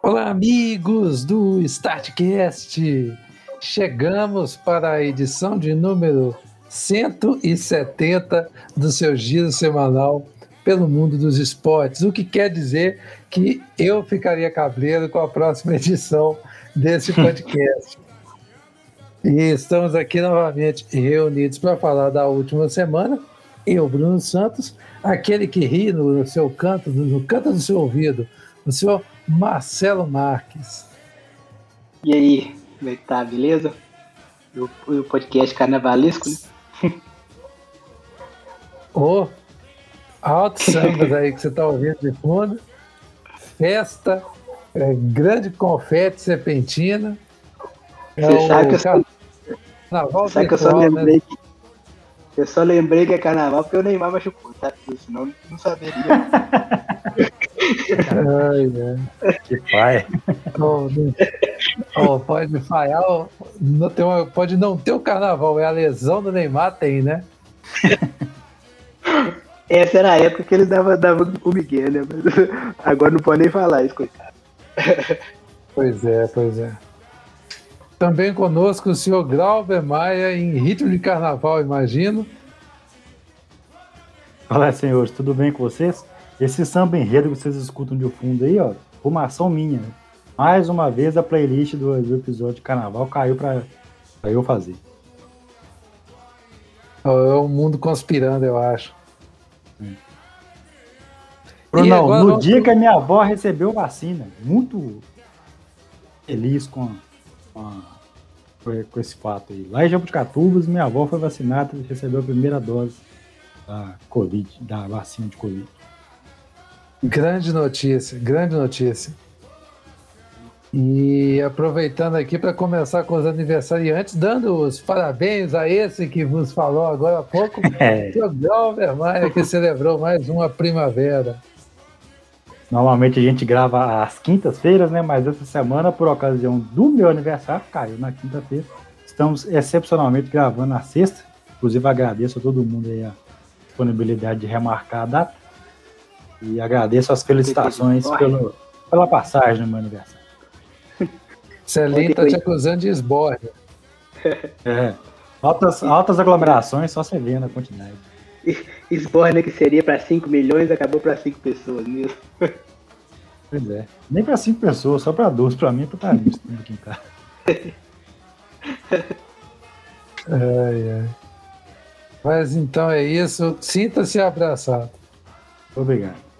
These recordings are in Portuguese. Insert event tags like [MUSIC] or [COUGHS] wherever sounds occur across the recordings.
Olá, amigos do Startcast! Chegamos para a edição de número 170 do seu giro semanal pelo mundo dos esportes, o que quer dizer que eu ficaria cabreiro com a próxima [LAUGHS] edição desse podcast. e estamos aqui novamente reunidos para falar da última semana. Eu, Bruno Santos, aquele que ri no seu canto, no canto do seu ouvido, o senhor Marcelo Marques. E aí, como é que tá, beleza? O, o podcast carnavalesco, né? Ô, oh, altos sambas aí que você tá ouvindo de fundo. Festa, é, grande confete serpentina. É você sabe que eu só, carnaval sabe que eu só né? lembrei né? que eu só lembrei que é carnaval porque o Neymar machucou, tá? Senão não saberia. [LAUGHS] Ai, que pai. Oh, oh, pode falhar, oh, não tem uma, pode não ter o carnaval, é a lesão do Neymar, tem, né? [LAUGHS] Essa era a época que ele dava, dava o Miguel, né? Mas [LAUGHS] agora não pode nem falar isso, coitado. [LAUGHS] Pois é, pois é. Também conosco o senhor Glauber Maia, em ritmo de carnaval, imagino. Olá, senhores, tudo bem com vocês? Esse samba enredo que vocês escutam de fundo aí, ó, fumação minha. Mais uma vez a playlist do, do episódio de carnaval caiu para eu fazer. É o mundo conspirando, eu acho. Bruno, no dia que a minha avó recebeu vacina, muito feliz com, com, com esse fato aí. Lá em Jabuticatubas, minha avó foi vacinada e recebeu a primeira dose da Covid, da vacina de Covid. Grande notícia, grande notícia. E aproveitando aqui para começar com os aniversariantes, dando os parabéns a esse que vos falou agora há pouco, [LAUGHS] é. o Galver Maia, que celebrou mais uma primavera. Normalmente a gente grava às quintas-feiras, né? Mas essa semana, por ocasião do meu aniversário, caiu na quinta-feira. Estamos excepcionalmente gravando na sexta. Inclusive agradeço a todo mundo aí a disponibilidade de remarcar a data. E agradeço as felicitações pelo, pela passagem no meu aniversário. [LAUGHS] Celinho tá te acusando de esborne. [LAUGHS] É. Altas, altas aglomerações, só você vê na quantidade. Esborne que seria para 5 milhões, acabou para 5 pessoas mesmo. Pois é. Nem para 5 pessoas, só para duas. Para mim, é para mim, aqui em casa. Ai, ai. Mas então é isso. Sinta-se abraçado. Obrigado.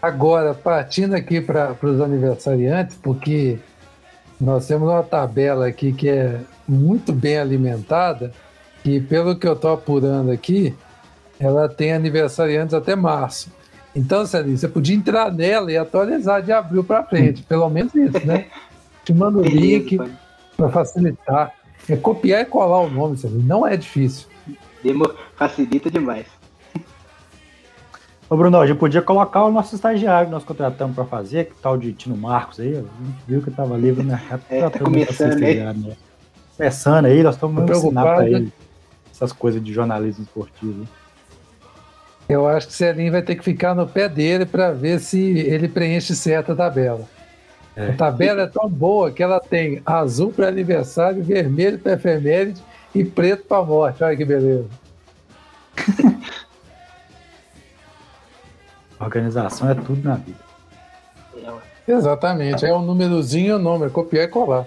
Agora, partindo aqui para os aniversariantes, porque nós temos uma tabela aqui que é muito bem alimentada, e pelo que eu estou apurando aqui, ela tem aniversariantes até março. Então, Celinho, você podia entrar nela e atualizar de abril para frente, pelo menos isso, né? [LAUGHS] Te mando o link para facilitar. É copiar e colar o nome, Celinho. Não é difícil. Demo facilita demais. Ô Bruno, a gente podia colocar o nosso estagiário que nós contratamos para fazer, que tal de Tino Marcos aí, a gente viu que estava livre, né? [LAUGHS] É, tá começando aí. Né? Começando aí, nós estamos ensinando para ele essas coisas de jornalismo esportivo. Eu acho que o Celinho vai ter que ficar no pé dele para ver se ele preenche certa tabela. É. A tabela é tão boa que ela tem azul para aniversário, vermelho para efeméride e preto para morte. Olha que beleza. [LAUGHS] Organização é tudo na vida. Exatamente, é um númerozinho e o nome, é copiar e colar.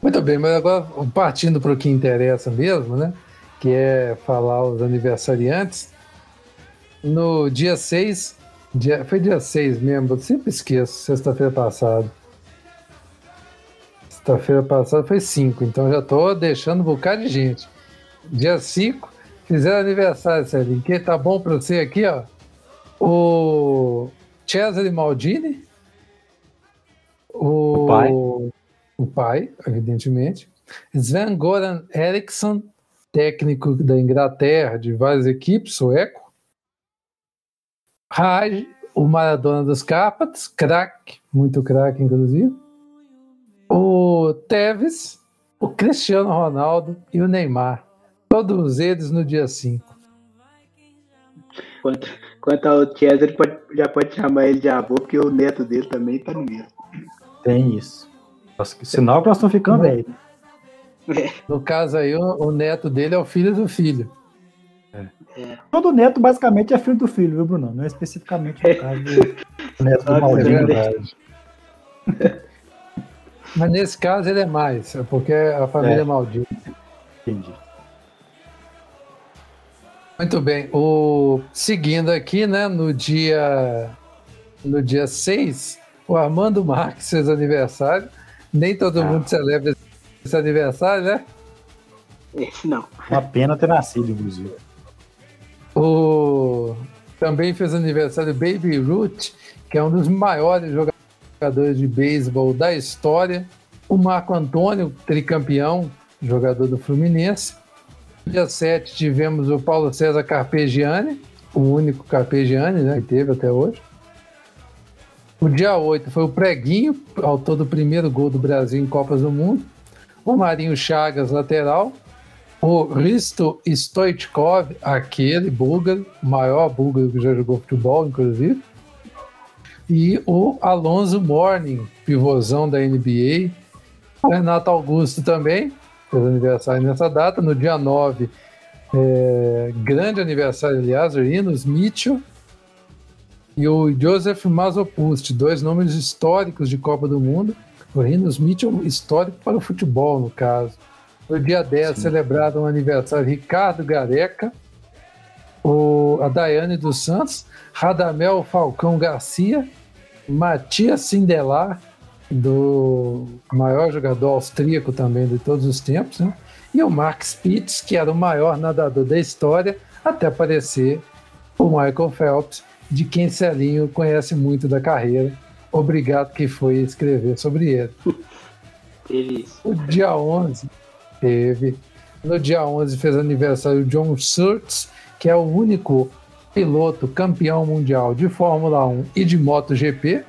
Muito bem, mas agora partindo para o que interessa mesmo, né? Que é falar os aniversariantes. No dia 6, dia, foi dia 6 mesmo, eu sempre esqueço, sexta-feira passada. Sexta-feira passada foi 5, então já estou deixando um bocado de gente. Dia 5, fizeram aniversário, Celinho. Que tá bom para você aqui, ó? O Cesare Maldini, o, o, pai. o pai, evidentemente, Sven Goran Eriksson, técnico da Inglaterra, de várias equipes, sueco, Raj, o Maradona dos Carpats, craque, muito craque, inclusive, o Tevez, o Cristiano Ronaldo e o Neymar, todos eles no dia 5. Quanto, Quanto ao César, pode, já pode chamar ele de avô, porque o neto dele também tá no mesmo. Tem isso. Sinal que nós estamos ficando velhos. É. No caso aí, o, o, neto dele é o filho do filho. É. É. Todo neto basicamente é filho do filho, viu, Bruno? Não é especificamente no caso do [LAUGHS] neto do Maldinho. Mas nesse caso ele é mais, é porque a família é, é maldita. Entendi. Muito bem. O, seguindo aqui, né, no dia no dia 6, o Armando Marques fez aniversário. Nem todo ah. mundo celebra esse aniversário, né? Esse não. Uma pena ter nascido, inclusive. O... Também fez aniversário Baby Ruth, que é um dos maiores jogadores de beisebol da história. O Marco Antônio, tricampeão, jogador do Fluminense. Dia 7 tivemos o Paulo César Carpegiani, o único Carpegiani né, que teve até hoje. O dia 8 foi o Preguinho, autor do primeiro gol do Brasil em Copas do Mundo. O Marinho Chagas, lateral. O Risto Stoichkov, aquele búlgaro, maior búlgaro que já jogou futebol, inclusive. E o Alonso Morning, pivôzão da NBA. O Renato Augusto também, fez aniversário nessa data. No dia 9, é, grande aniversário, aliás, o Rinos Mitchell e o Joseph Mazopust, dois nomes históricos de Copa do Mundo. O Rinos Mitchell, histórico para o futebol, no caso. No dia 10, Sim. celebrado o um aniversário Ricardo Gareca, o, a Daiane dos Santos, Radamel Falcão Garcia, Matias Sindelar, do maior jogador austríaco também de todos os tempos, né? e o Mark Spitz, que era o maior nadador da história, até aparecer o Michael Phelps, de quem Celinho conhece muito da carreira. Obrigado que foi escrever sobre ele. Teve isso. O dia 11 teve. No dia 11 fez aniversário o John Surtees, que é o único piloto campeão mundial de Fórmula 1 e de MotoGP.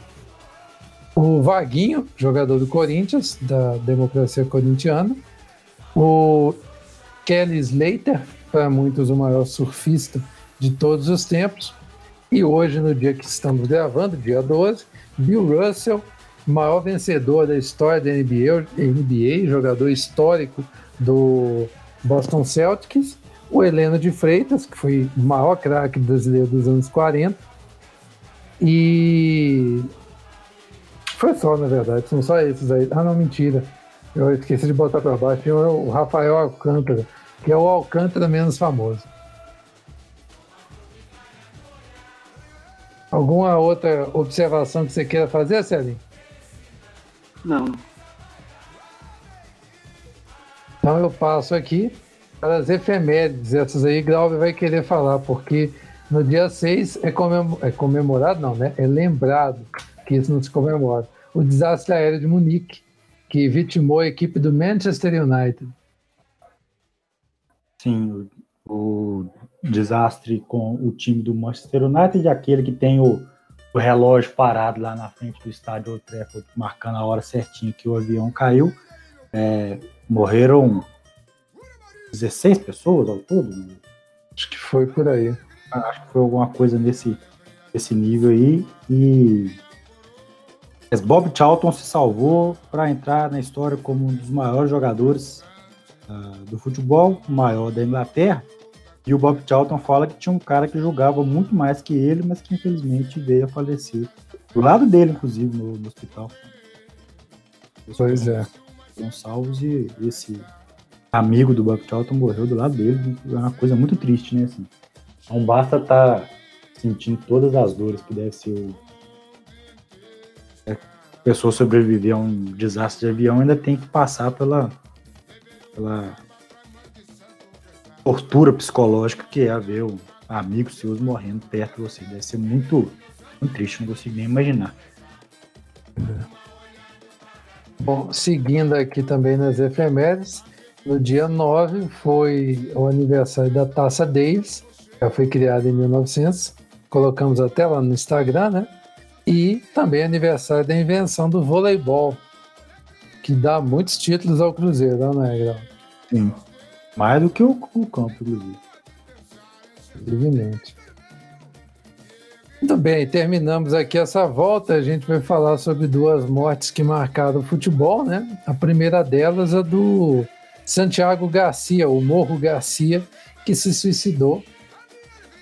O Vaguinho, jogador do Corinthians, da democracia corintiana. O Kelly Slater, para muitos o maior surfista de todos os tempos. E hoje, no dia que estamos gravando, dia 12, Bill Russell, maior vencedor da história da NBA, NBA jogador histórico do Boston Celtics, o Heleno de Freitas, que foi o maior craque brasileiro dos anos 40, e foi só, na verdade, são só esses aí. Ah, não, mentira. Eu esqueci de botar para baixo. Tem o Rafael Alcântara, que é o Alcântara menos famoso. Alguma outra observação que você queira fazer, Celinho? Não. Então eu passo aqui para as efemérides. Essas aí Glauber vai querer falar, porque no dia 6 é, é comemorado, não, né? É lembrado que isso não se comemora. O desastre aéreo de Munique, que vitimou a equipe do Manchester United. Sim, o, o desastre com o time do Manchester United, aquele que tem o, o relógio parado lá na frente do estádio Old Trafford, marcando a hora certinha que o avião caiu. É, morreram 16 pessoas ao todo? Acho que foi por aí. Acho que foi alguma coisa nesse, nesse nível aí. E Bob Charlton se salvou para entrar na história como um dos maiores jogadores uh, do futebol, o maior da Inglaterra. E o Bob Charlton fala que tinha um cara que jogava muito mais que ele, mas que infelizmente veio a falecer. Do lado dele, inclusive, no, no hospital. Pois é. Gonçalves e esse amigo do Bob Charlton morreu do lado dele. É uma coisa muito triste, né? Assim, não basta estar tá sentindo todas as dores que deve ser o... pessoa sobreviver a um desastre de avião, ainda tem que passar pela, pela tortura psicológica que é ver amigos seus morrendo perto de você. Deve ser muito, muito triste, não consigo nem imaginar. Bom, seguindo aqui também nas efemérides, no dia 9 foi o aniversário da Taça Davis, já foi criada em 1900, colocamos até lá no Instagram, né? E também aniversário da invenção do voleibol, que dá muitos títulos ao Cruzeiro, não é, Grau? Sim. Mais do que o, o campo, inclusive. Evidente. Muito bem, terminamos aqui essa volta. A gente vai falar sobre duas mortes que marcaram o futebol, né? A primeira delas é do Santiago Garcia, o Morro Garcia, que se suicidou.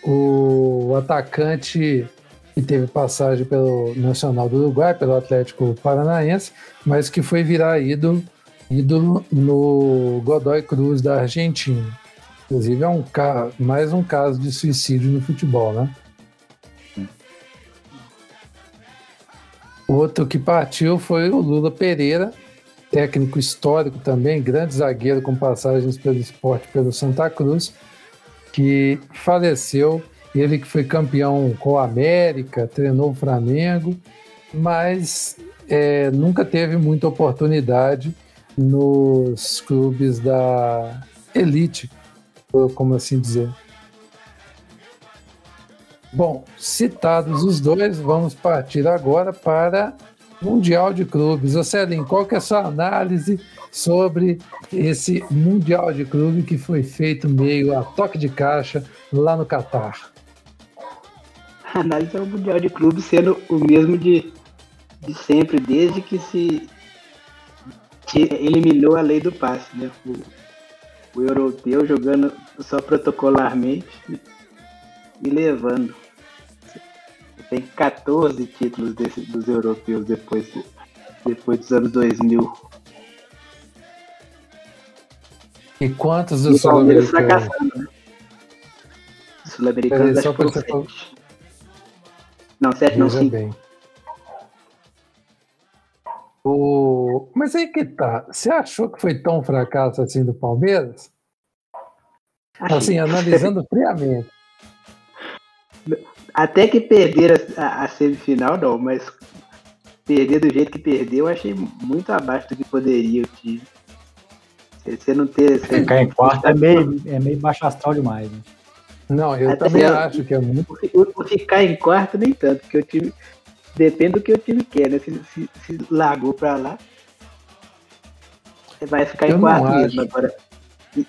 O atacante que teve passagem pelo Nacional do Uruguai, pelo Atlético Paranaense, mas que foi virar ídolo, ídolo no Godoy Cruz da Argentina. Inclusive é um mais um caso de suicídio no futebol, né? Outro que partiu foi o Lula Pereira, técnico histórico também, grande zagueiro com passagens pelo esporte pelo Santa Cruz, que faleceu. Ele que foi campeão com o América, treinou o Flamengo, mas é, nunca teve muita oportunidade nos clubes da elite, como assim dizer. Bom, citados os dois, vamos partir agora para Mundial de Clubes. Ô Celim, qual que é a sua análise sobre esse Mundial de Clube que foi feito meio a toque de caixa lá no Catar? Análise é o Mundial de Clube sendo o mesmo de, de sempre, desde que se eliminou a lei do passe, né? O, o europeu jogando só protocolarmente e levando. Tem 14 títulos desse, dos europeus depois, depois dos anos 2000. E quantos dos sul-americanos? Né? Sul-americanos acho que Não, sete não, sim. Bem. O... Mas aí que tá. Você achou que foi tão fracasso assim do Palmeiras? Assim, analisando friamente. Até que perder a, a, semifinal, não, mas perder do jeito que perdeu, eu achei muito abaixo do que poderia o time. Você não ter. Ficar em quarto é meio, é meio baixo astral demais. Né? Não, eu Até também acho que é muito. O, ficar em quarto nem tanto, porque o time. Depende do que o time quer, né? Se, se, se largou pra lá, você vai ficar eu em quarto mesmo agora.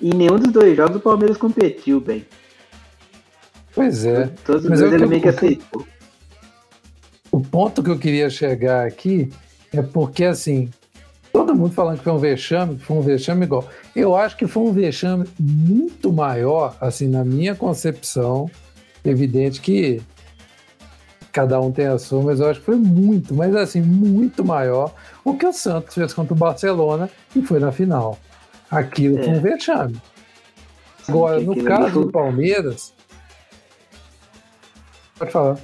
Em nenhum dos dois jogos o Palmeiras competiu bem. Pois é. Todos Mas dois ele meio que aceitou. O ponto que eu queria chegar aqui é porque, assim, todo mundo falando que foi um vexame, que foi um vexame igual. Eu acho que foi um vexame muito maior, assim, na minha concepção. Evidente que cada um tem a sua, mas eu acho que foi muito, mas assim, muito maior o que o Santos fez contra o Barcelona e foi na final. Aquilo é. foi um vexame. Agora, no caso do Palmeiras, Pode falar.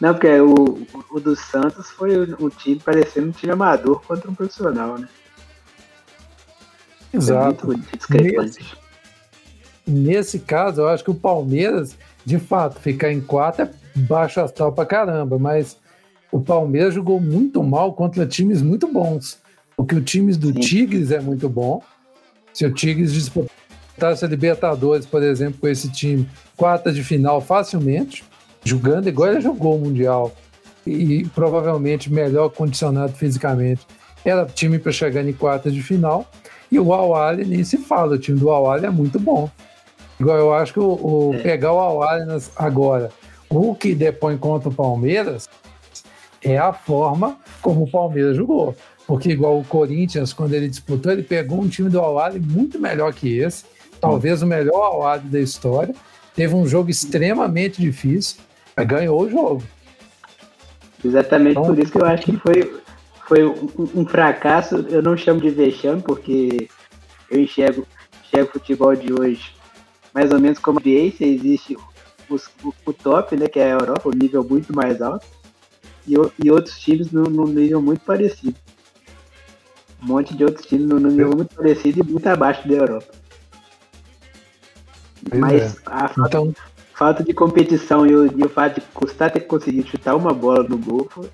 Não, porque o, o do Santos foi o time parecendo um time amador contra um profissional, né? Exato. Nesse, nesse caso, eu acho que o Palmeiras, de fato, ficar em quatro é baixo astral pra caramba, mas o Palmeiras jogou muito mal contra times muito bons. Porque o time do Sim. Tigres é muito bom. Se o Tigres disputasse a Libertadores, por exemplo, com esse time, quarta de final facilmente jogando igual ele jogou o Mundial e provavelmente melhor condicionado fisicamente. Era time para chegar em quartas de final. E o Awali nem se fala, o time do Awali é muito bom. Igual eu acho que o, o é. pegar o Awali agora, o que depõe contra o Palmeiras é a forma como o Palmeiras jogou. Porque igual o Corinthians, quando ele disputou, ele pegou um time do Awali muito melhor que esse, talvez o melhor Awali da história. Teve um jogo extremamente difícil ganhou o jogo. Exatamente então, por isso que eu acho que foi, foi um, um, fracasso. Eu não chamo de vexame, porque eu enxergo, enxergo o futebol de hoje mais ou menos como a NBA, existe o, o, o, top, né, que é a Europa, o nível muito mais alto, e, e outros times no, no, nível muito parecido. Um monte de outros times no, no nível muito parecido e muito abaixo da Europa. Mas é. a, então, falta de competição e o, e o fato de custar ter conseguido chutar uma bola no gol, foi,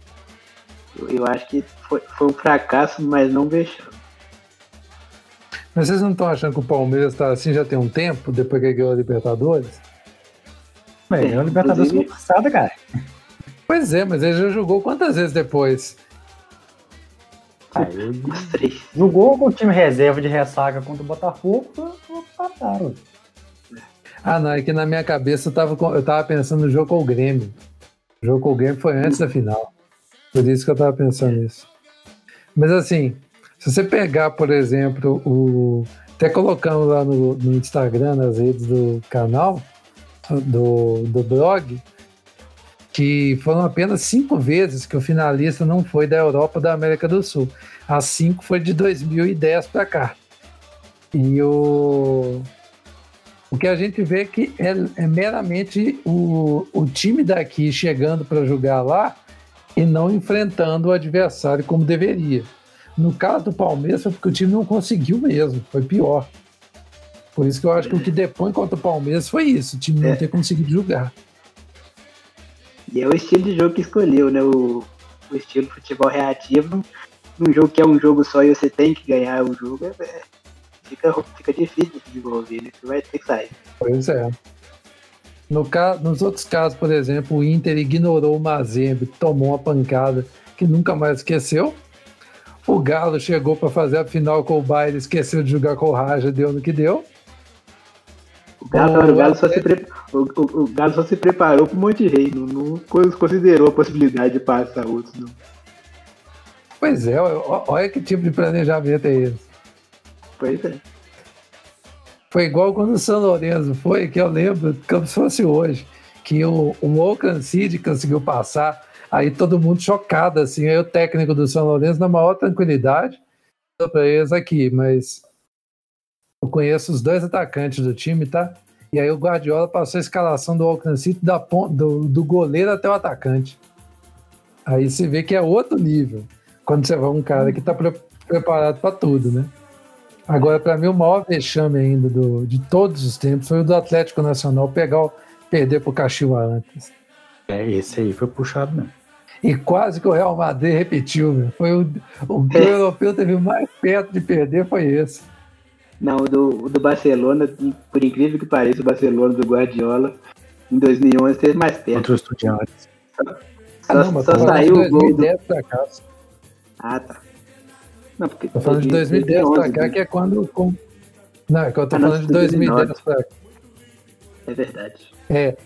eu, eu, acho que foi, foi um fracasso, mas não vexame. Mas vocês não estão achando que o Palmeiras está assim já tem um tempo, depois que ganhou a Libertadores? Bem, ganhou a Libertadores no passado, cara. Pois é, mas ele já jogou quantas vezes depois? Ah, Jogou com o time reserva de ressaca contra o Botafogo, passaram. Ah, não, é que na minha cabeça eu tava, eu tava pensando no jogo com o Grêmio. O jogo com o Game foi antes da final. Por isso que eu tava pensando nisso. Mas assim, se você pegar, por exemplo, o. Até colocando lá no, no Instagram, nas redes do canal, do, do blog, que foram apenas cinco vezes que o finalista não foi da Europa ou da América do Sul. As cinco foi de 2010 para cá. E o, o que a gente vê que é, é meramente o, o time daqui chegando para jogar lá e não enfrentando o adversário como deveria. No caso do Palmeiras foi porque o time não conseguiu mesmo, foi pior. Por isso que eu acho que o que depõe contra o Palmeiras foi isso, o time não é. ter conseguido jogar. E é o estilo de jogo que escolheu, né? O, o estilo futebol reativo, num jogo que é um jogo só e você tem que ganhar o jogo, é, é fica, fica difícil de desenvolver, né? Você vai ter que sair. Pois é. No caso, nos outros casos, por exemplo, o Inter ignorou o Mazembe, tomou uma pancada que nunca mais esqueceu. O Galo chegou para fazer a final com o Bayern, esqueceu de jogar com o Raja, deu no que deu. O Galo, o, Galo só se pre... o, o, o, Galo só se preparou para um monte de rei, não, não, considerou a possibilidade de passar outros. Não. Pois é, olha que tipo de planejamento é esse. Pois é. Foi igual quando o São Lourenço foi, que eu lembro, como se fosse hoje, que o, o Oakland City conseguiu passar, aí todo mundo chocado, assim, aí o técnico do São Lourenço, na maior tranquilidade, para eles aqui, mas eu conheço os dois atacantes do time, tá? E aí o Guardiola passou a escalação do Oakland City da, do, do goleiro até o atacante. Aí você vê que é outro nível, quando você vai um cara que está pre preparado para tudo, né? Agora, para mim, o maior vexame ainda do, de todos os tempos foi o do Atlético Nacional pegar o, perder para o Caxiwa antes. É, esse aí foi puxado mesmo. E quase que o Real Madrid repetiu, meu. Foi o, o é. europeu teve mais perto de perder foi esse. Não, o do, o do Barcelona, por incrível que pareça, o Barcelona do Guardiola, em 2011 teve mais perto. Contra os estudiantes. Só, ah, não, só saiu o gol do... Ah, tá. Não, porque tô falando de 2010 2011, pra cá, né? que é quando. Com... Não, é que eu tô ah, falando de 2010 pra cá. É verdade. É,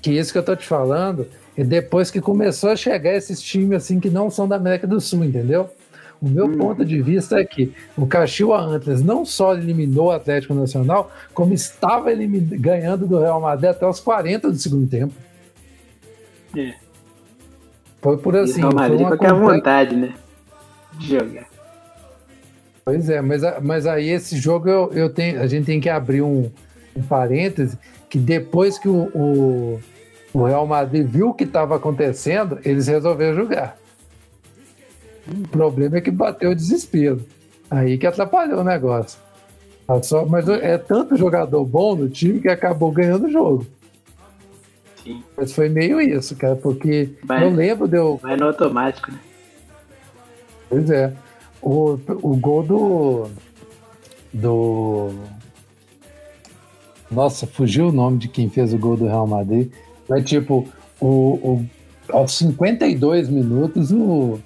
que isso que eu tô te falando, e depois que começou a chegar esses times assim que não são da América do Sul, entendeu? O meu hum. ponto de vista é que o Caxiwa Antlers não só eliminou o Atlético Nacional, como estava ganhando do Real Madrid até os 40 do segundo tempo. É. Foi por assim. E o Real Madrid foi com a vontade, né? De jogar. Pois é, mas, mas aí esse jogo eu, eu tenho, a gente tem que abrir um, um parêntese que depois que o, o, o Real Madrid viu o que estava acontecendo, eles resolveram jogar. O problema é que bateu o desespero. Aí que atrapalhou o negócio. Só, mas é tanto jogador bom no time que acabou ganhando o jogo. Sim. Mas foi meio isso, cara, porque vai, eu lembro de eu. Vai no automático, né? Pois é. O, o gol do. Do. Nossa, fugiu o nome de quem fez o gol do Real Madrid. Mas, tipo, o, o, aos 52 minutos, o,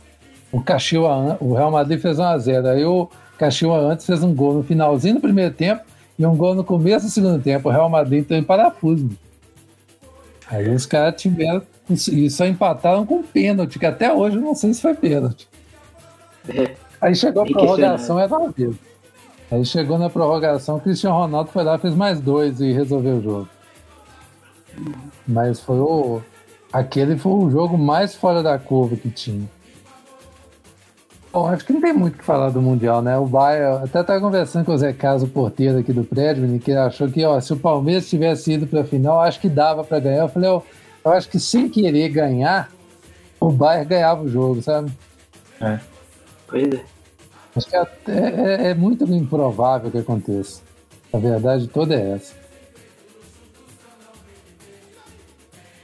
o Caxiwa, o Real Madrid fez 1x0. Aí o Caxiwa antes fez um gol no finalzinho do primeiro tempo e um gol no começo do segundo tempo. O Real Madrid entrou em parafuso. Aí os caras tiveram. E só empataram com pênalti, que até hoje eu não sei se foi pênalti. É. Aí chegou a prorrogação, era ao vivo. Aí chegou na prorrogação, o Cristiano Ronaldo foi lá, fez mais dois e resolveu o jogo. Mas foi o. Aquele foi o jogo mais fora da curva que tinha. Bom, acho que não tem muito o que falar do Mundial, né? O Bayern, até estava conversando com o Zé Caso, o porteiro aqui do prédio, que achou que, ó, se o Palmeiras tivesse ido para a final, acho que dava para ganhar. Eu falei, ó, eu acho que sem querer ganhar, o Bayern ganhava o jogo, sabe? É. Pois é. Acho que é, é, é muito improvável que aconteça. A verdade toda é essa.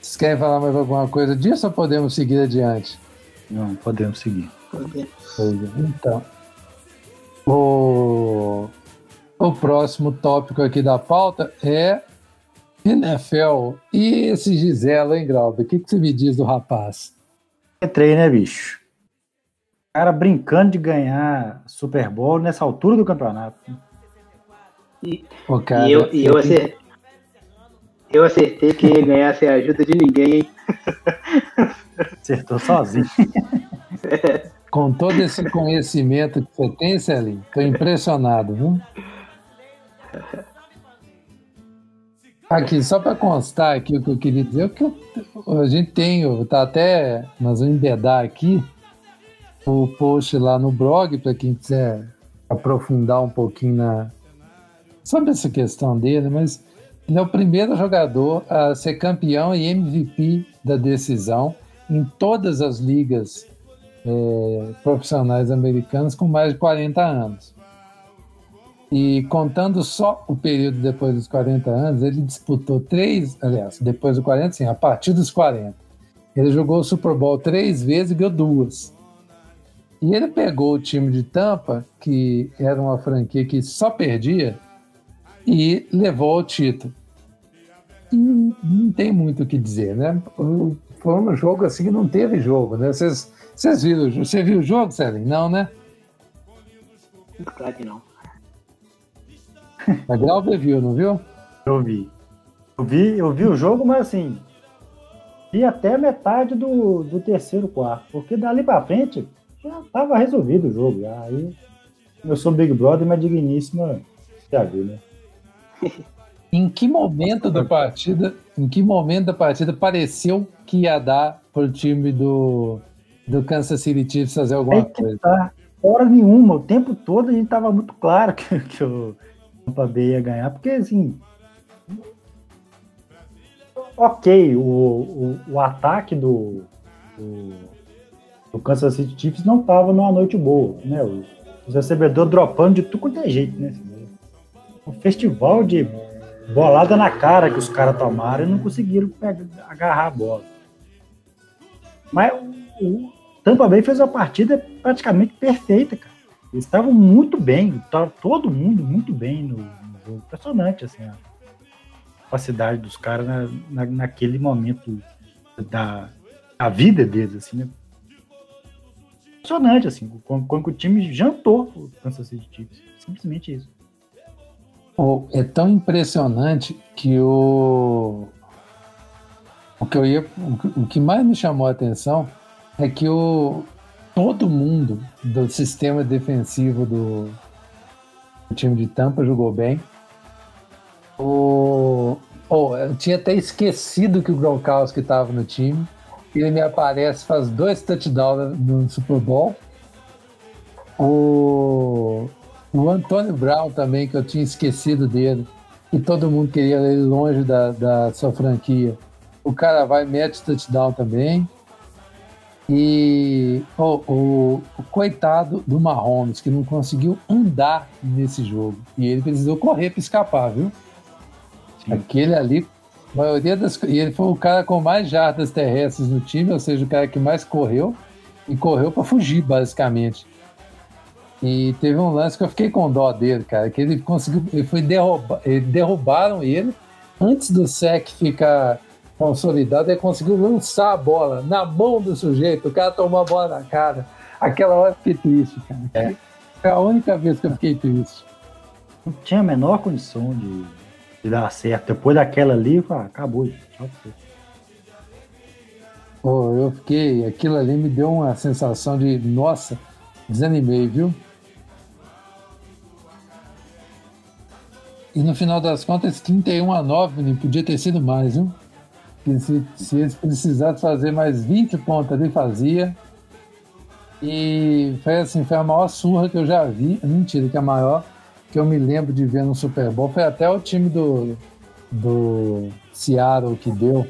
Vocês querem falar mais alguma coisa disso ou podemos seguir adiante? Não, podemos seguir. Então, o, o próximo tópico aqui da pauta é NFL. E esse Gisela, hein, Grauber? O que, que você me diz do rapaz? Entrei, né, bicho? Cara brincando de ganhar Super Bowl nessa altura do campeonato. E, Pô, cara, e eu, e eu, acertei, eu acertei que ia ganhar sem a ajuda de ninguém, hein? [LAUGHS] Acertou sozinho. Com todo esse conhecimento que você tem, Celinho, estou impressionado, viu? Aqui, só para constar aqui o que eu queria dizer, o que eu, a gente tem, tá até, nós vamos embedar aqui o post lá no blog, para quem quiser aprofundar um pouquinho na, sobre essa questão dele, mas ele é o primeiro jogador a ser campeão e MVP da decisão em todas as ligas é, profissionais americanas com mais de 40 anos. E contando só o período depois dos 40 anos, ele disputou três, aliás, depois dos 40, sim, a partir dos 40. Ele jogou o Super Bowl três vezes e ganhou duas. E ele pegou o time de Tampa, que era uma franquia que só perdia, e levou ao título. E não tem muito o que dizer, né? Foi um jogo assim que não teve jogo, né? Vocês, vocês viram? Você viu o jogo, Sérgio? Não, né? Claro que não. A Glauber viu, não viu? Eu vi. Eu vi, eu vi o jogo, mas assim, vi até metade do, do terceiro quarto, porque dali para frente já tava resolvido o jogo. Já. Aí eu sou Big Brother, mas digníssima já viu, né? [LAUGHS] em que momento da partida, em que momento da partida pareceu que ia dar pro time do, do Kansas City Chiefs fazer alguma coisa? Tá. Hora nenhuma, o tempo todo a gente tava muito claro [LAUGHS] que, que o Tampa Bay ia ganhar, porque assim. Ok, o, o, o ataque do, do, do, Kansas City Chiefs não tava numa noite boa, né? Os, recebedores dropando de tudo quanto é jeito, né? Um festival de bolada na cara que os caras tomaram e não conseguiram pegar, agarrar a bola. Mas o Tampa Bay fez uma partida praticamente perfeita, cara. Eles estavam muito bem, tava todo mundo muito bem no, no jogo. Impressionante, assim, a capacidade dos caras na, na, naquele momento da, da vida deles, assim, né? Impressionante, assim, quando, o time jantou o Kansas City Chiefs. Simplesmente isso. Oh, é tão impressionante que o o que eu ia o que mais me chamou a atenção é que o todo mundo do sistema defensivo do, do time de Tampa jogou bem. O, oh, eu tinha até esquecido que o Gronkowski estava no time. Ele me aparece, faz dois touchdowns no Super Bowl. O, o Antônio Brown também, que eu tinha esquecido dele. E todo mundo queria ele longe da, da sua franquia. O cara vai e mete touchdown também. E oh, o, o, coitado do Mahomes, que não conseguiu andar nesse jogo. E ele precisou correr para escapar, viu? Sim. Aquele ali, a maioria das. E ele foi o cara com mais jardas terrestres no time, ou seja, o cara que mais correu. E correu para fugir, basicamente. E teve um lance que eu fiquei com dó dele, cara, que ele conseguiu. Ele foi derrubar. Derrubaram ele antes do SEC ficar consolidado, ele conseguiu lançar a bola na mão do sujeito, o cara tomou a bola na cara. Aquela hora eu fiquei triste, cara. É. Foi a única vez que eu fiquei triste. Não tinha a menor condição de, de dar certo. Depois daquela ali, ah, acabou. Tchau. Pô, eu fiquei. Aquilo ali me deu uma sensação de, nossa, desanimei, viu? E no final das contas, 31 a 9, nem podia ter sido mais, viu? que se, se eles precisassem fazer mais 20 pontos ali, fazia. E foi assim, foi a maior surra que eu já vi. Mentira, que é a maior que eu me lembro de ver no Super Bowl. Foi até o time do, do Seattle que deu.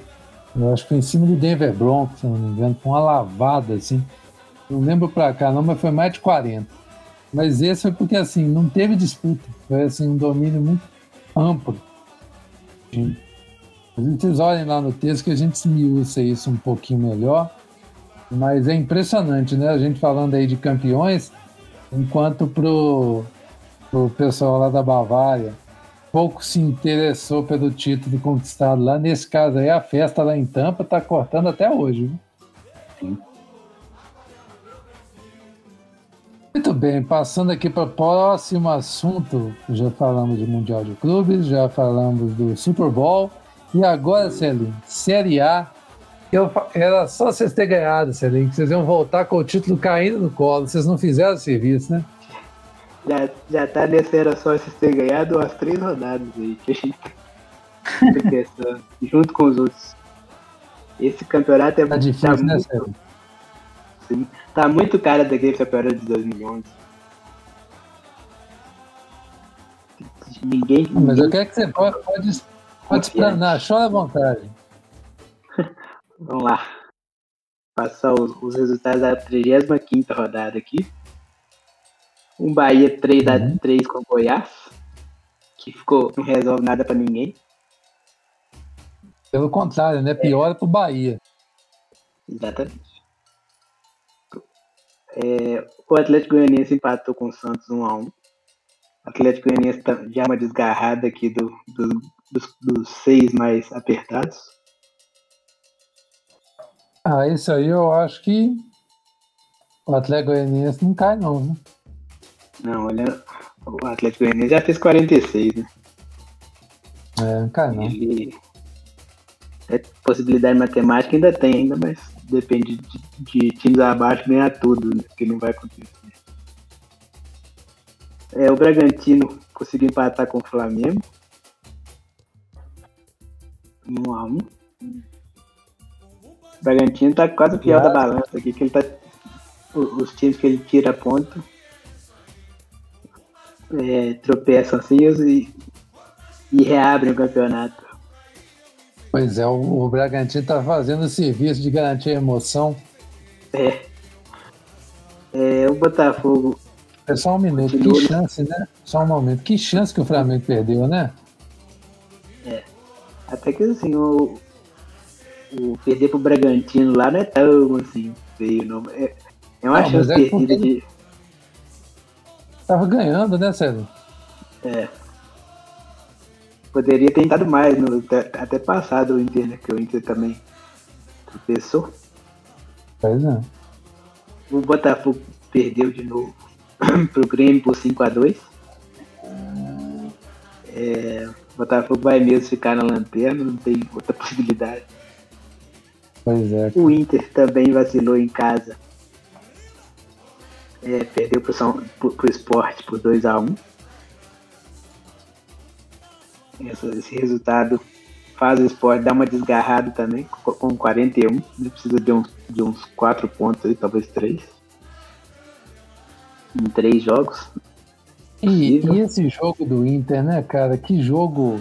Eu acho que foi em cima do Denver Broncos, se não me engano. Foi uma lavada, assim. Não lembro pra cá, não, mas foi mais de 40. Mas esse foi porque, assim, não teve disputa. Foi, assim, um domínio muito amplo. Vocês olhem lá no texto que a gente esmiuça isso um pouquinho melhor. Mas é impressionante, né? A gente falando aí de campeões, enquanto pro, pro pessoal lá da Bavária pouco se interessou pelo título conquistado lá. Nesse caso aí, a festa lá em Tampa tá cortando até hoje. Viu? Muito bem, passando aqui para o próximo assunto, já falamos de Mundial de Clubes, já falamos do Super Bowl, e agora, Celinho, Série A, Eu, era só vocês terem ganhado, Celinho, que vocês iam voltar com o título caindo no colo. Vocês não fizeram o serviço, né? Já, já tá nessa era só vocês terem ganhado as três rodadas aí. Que a gente tá questão, [LAUGHS] junto com os outros. Esse campeonato é Tá difícil, tá né, muito, sim, tá muito cara daquele campeonato de 2011. Ninguém, Mas ninguém eu quero que você pode, pode, pode explanar, chora à vontade. [LAUGHS] Vamos lá. Passar os, os resultados da 35 rodada aqui. Um Bahia 3 a Uhum. 3 com o Goiás. Que ficou, não resolve nada pra ninguém. Pelo contrário, né? Piora pro Bahia. Exatamente. É, o Atlético Goianiense empatou com o Santos 1 a 1 O Atlético Goianiense tá já uma desgarrada aqui do, do- dos, dos seis mais apertados. Ah, isso aí eu acho que o Atlético Goianiense não cai, não, né? Não, olha, o Atlético Goianiense já fez 46, né? É, cai, não. Ele. É, possibilidade matemática ainda tem, ainda, mas depende de, de times abaixo ganhar tudo, né? Que não vai acontecer. É, o Bragantino conseguiu empatar com o Flamengo. Um a um. O Bragantino tá quase o pior da balança aqui, que ele tá. Os times que ele tira ponto é, tropeçam assim e, e reabrem o campeonato. Pois é, o, o Bragantino tá fazendo o serviço de garantir a emoção. É. É, o Botafogo É só um minuto, que Continua. chance, né? Só um momento, que chance que o Flamengo perdeu, né? Até que assim, o, o perder pro Bragantino lá não é tão assim feio, não. É, é uma Não, chance é perdida porque- de. Tava ganhando, né, Célio? Poderia ter tentado mais, no, até, até passado o Inter, né? Que o Inter também tropeçou. Pois é. O Botafogo perdeu de novo [COUGHS] pro Grêmio por 5x2. É, o Botafogo vai mesmo ficar na lanterna, não tem outra [LAUGHS] possibilidade. Pois é. O Inter também vacilou em casa. É, perdeu pro, São, pro, pro Sport por 2x1. Essa- Esse resultado faz o Sport dar uma desgarrada também, co- com 41. Ele precisa de uns, de uns 4 pontos aí, talvez 3. Em 3 jogos. E, e esse jogo do Inter, né, cara? Que jogo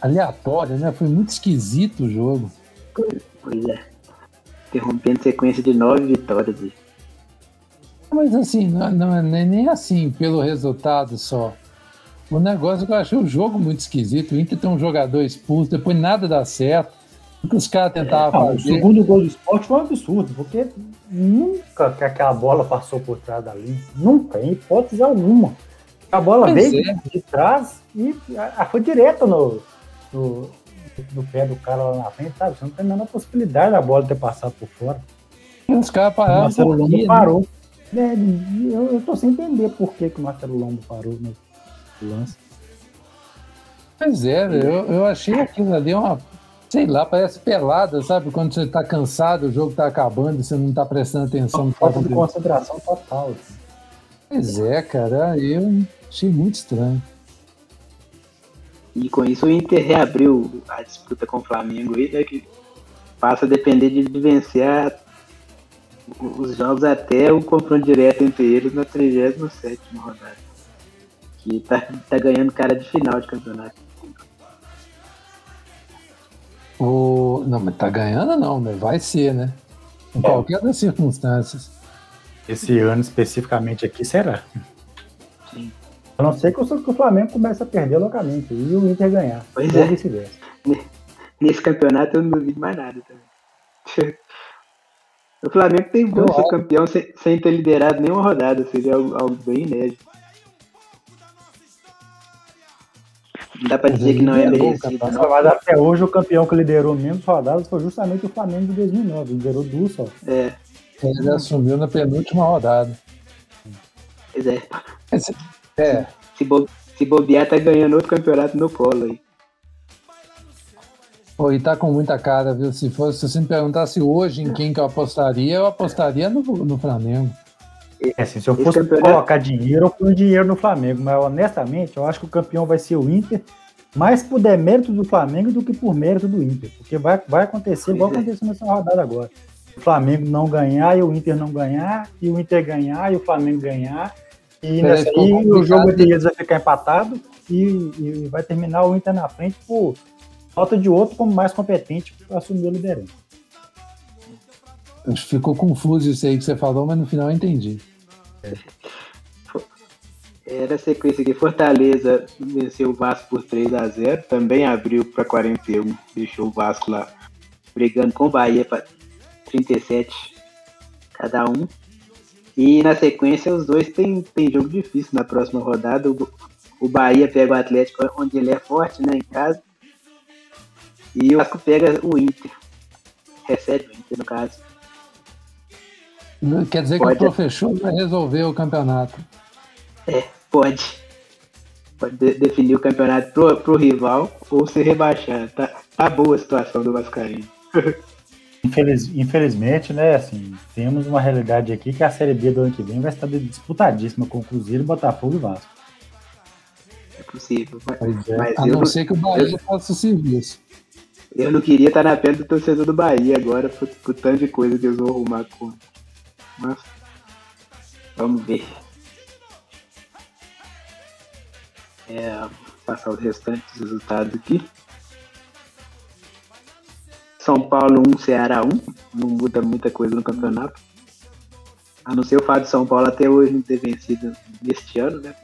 aleatório, né? Foi muito esquisito o jogo. Pois é. Interrompendo sequência de 9 vitórias. aí. Mas assim, não, não é nem assim pelo resultado só. O negócio é que eu achei o jogo muito esquisito. O Inter tem um jogador expulso, depois nada dá certo. O que os caras tentavam o fazer. segundo gol do esporte foi um absurdo, porque nunca que aquela bola passou por trás da linha. Nunca, em hipótese alguma. A bola Pois veio é. de trás e a, a foi direto no, no, no pé do cara lá na frente, sabe? Você não tem a menor possibilidade da bola ter passado por fora. E os caras O pararam Marcelo por Lombo quê, né? Parou. É, eu, eu tô sem entender por que, que o Marcelo Lombo parou no lance. Pois é, velho, eu, eu achei aquilo ali uma. Sei lá, parece pelada, sabe? Quando você tá cansado, o jogo tá acabando e você não tá prestando atenção Falta de concentração total. assim. Pois é, cara, eu achei muito estranho. E com isso o Inter reabriu a disputa com o Flamengo aí, né, que passa a depender de vencer a- os jogos até o confronto direto entre eles na 37 rodada. Que tá, tá ganhando cara de final de campeonato. O... Não, mas tá ganhando não, né? Vai ser, né? Em qualquer das circunstâncias. Esse ano especificamente aqui será. Sim. A não ser que o, Flamengo comece a perder loucamente e o Inter ganhar. Pois ou é. vice-versa. Nesse campeonato eu não duvido mais nada também. [LAUGHS] O Flamengo tem bom ser campeão sem, sem ter liderado nenhuma rodada, seria algo, algo bem inédito. Não dá pra dizer que não é merecido, não. Mas até hoje o campeão que liderou menos rodadas foi justamente o Flamengo de 2009. Liderou duas só. É, Ele assumiu na penúltima rodada. pois é. É, Se, bo- se bobear, tá ganhando outro campeonato no colo aí. Pô, e tá com muita cara, viu? Se fosse, se você me perguntasse hoje em quem que eu apostaria, eu apostaria no, no Flamengo. É, assim, se eu fosse campeonato... colocar dinheiro, eu ponho dinheiro no Flamengo, mas honestamente, eu acho que o campeão vai ser o Inter, mais por demérito do Flamengo do que por mérito do Inter, porque vai, vai acontecer igual é. aconteceu nessa rodada agora. O Flamengo não ganhar e o Inter não ganhar, e o Inter ganhar e o Flamengo ganhar, e nessa aí o jogo deles vai ficar empatado e, e vai terminar o Inter na frente por falta de outro como mais competente para assumir a liderança. Ficou confuso isso aí que você falou, mas no final eu entendi. É. Era a sequência aqui. Fortaleza venceu o Vasco por 3 a 0 também abriu para 41, deixou o Vasco lá brigando com o Bahia para 37 cada um. E na sequência, os dois têm, têm jogo difícil na próxima rodada. O, o Bahia pega o Atlético onde ele é forte, né, em casa. E o Vasco pega o Inter. Recebe o Inter, no caso. Quer dizer pode. que o professor vai resolver o campeonato. É, pode. Pode de definir o campeonato pro, pro rival ou se rebaixar. Tá, tá boa a situação do Vascaíno. [LAUGHS] Infeliz, infelizmente, né, assim, temos uma realidade aqui que a Série B do ano que vem vai estar disputadíssima com o Cruzeiro, Botafogo e Vasco. É possível. Mas, é. mas a não ser que o Bahia eu, faça o serviço. Eu não queria estar na pele do torcedor do Bahia agora, por, por tanto de coisa que eles vão arrumar com. Mas vamos ver. É, passar os restantes resultados aqui. São Paulo 1, Ceará 1. Não muda muita coisa no campeonato. A não ser o fato de São Paulo até hoje não ter vencido neste ano, né?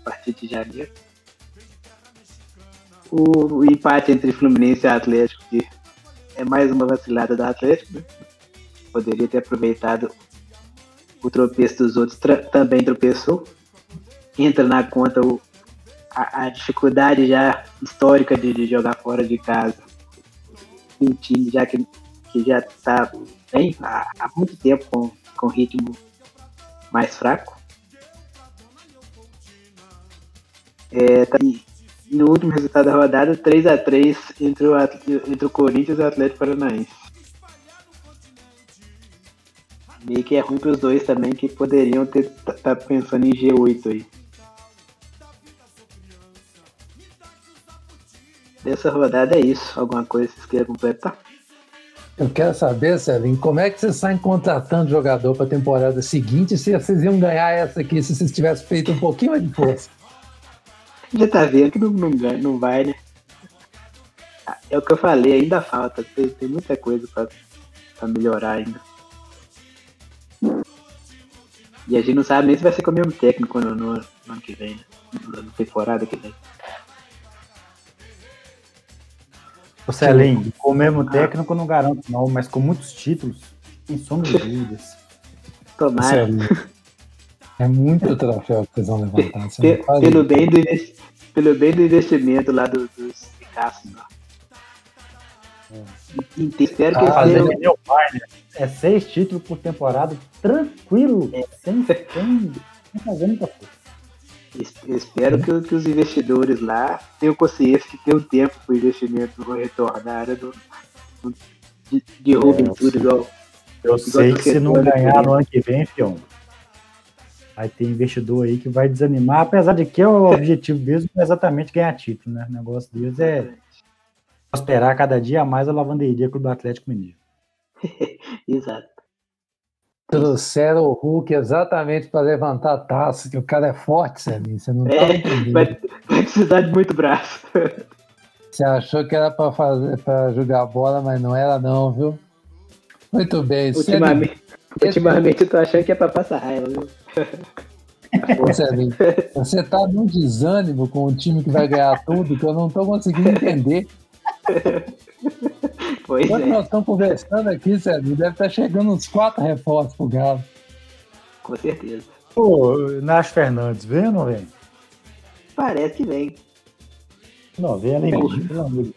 A partir de janeiro. O, o empate entre Fluminense e Atlético, que é mais uma vacilada da Atlético, né? Poderia ter aproveitado o tropeço dos outros, também tropeçou. Entra na conta o, a, a dificuldade já histórica de, de jogar fora de casa um time já que, que já está bem há, há, muito tempo com, com ritmo mais fraco. É, tá, no último resultado da rodada, 3 a 3 entre o, entre o Corinthians e o Atlético Paranaense. Meio que é ruim para os dois também, que poderiam ter tá, pensando em G8 aí. dessa rodada é isso. Alguma coisa vocês queiram completar? Eu quero saber, Celinho, como é que vocês saem contratando jogador para a temporada seguinte se vocês iam ganhar essa aqui se vocês tivessem feito um pouquinho mais de força? Já tá vendo que não, não, não vai, né? É o que eu falei, ainda falta. Tem, tem muita coisa para melhorar ainda. E a gente não sabe nem se vai ser com o mesmo técnico no, no, no ano que vem, né? Na temporada que vem. O Celim, com o mesmo técnico não garanto não, mas com muitos títulos, sem sombra de [LAUGHS] dúvidas. Tomara. É muito troféu que vocês vão levantar. pelo, bem do, pelo bem do investimento lá dos do Picasso. É. Espero que ah, eles tenham... É seis títulos por temporada, tranquilo, é. sem, sem, sem fazer muita coisa. Espero que, que, os investidores lá tenham consciência que tem um tempo para o investimento não retornar, do, do, de, derrubem é, tudo igual. Eu sei que se não ganhar no ano que vem, Fion, vai ter investidor aí que vai desanimar, apesar de que é o objetivo mesmo é exatamente ganhar título, né? O negócio deles é prosperar cada dia mais a lavanderia Clube Atlético Mineiro. [LAUGHS] Exato. Trouxeram o Hulk exatamente para levantar a taça, que o cara é forte, Celinho. Você não tá é, entendendo. Vai, vai, precisar de muito braço. [LAUGHS] Você achou que era para fazer para jogar bola, mas não era não, viu? Muito bem. Ultimamente, ultimamente eu tô achando que é para passar raiva, viu? Celinho, você tá num desânimo com um time que vai ganhar tudo que eu não tô conseguindo entender. Pois Quando é. nós estamos conversando aqui, Sérgio, deve estar chegando uns quatro reforços pro Galo. Com certeza. Pô, Nath Fernandes, vem ou não vem? Parece que vem. Não, vem além disso,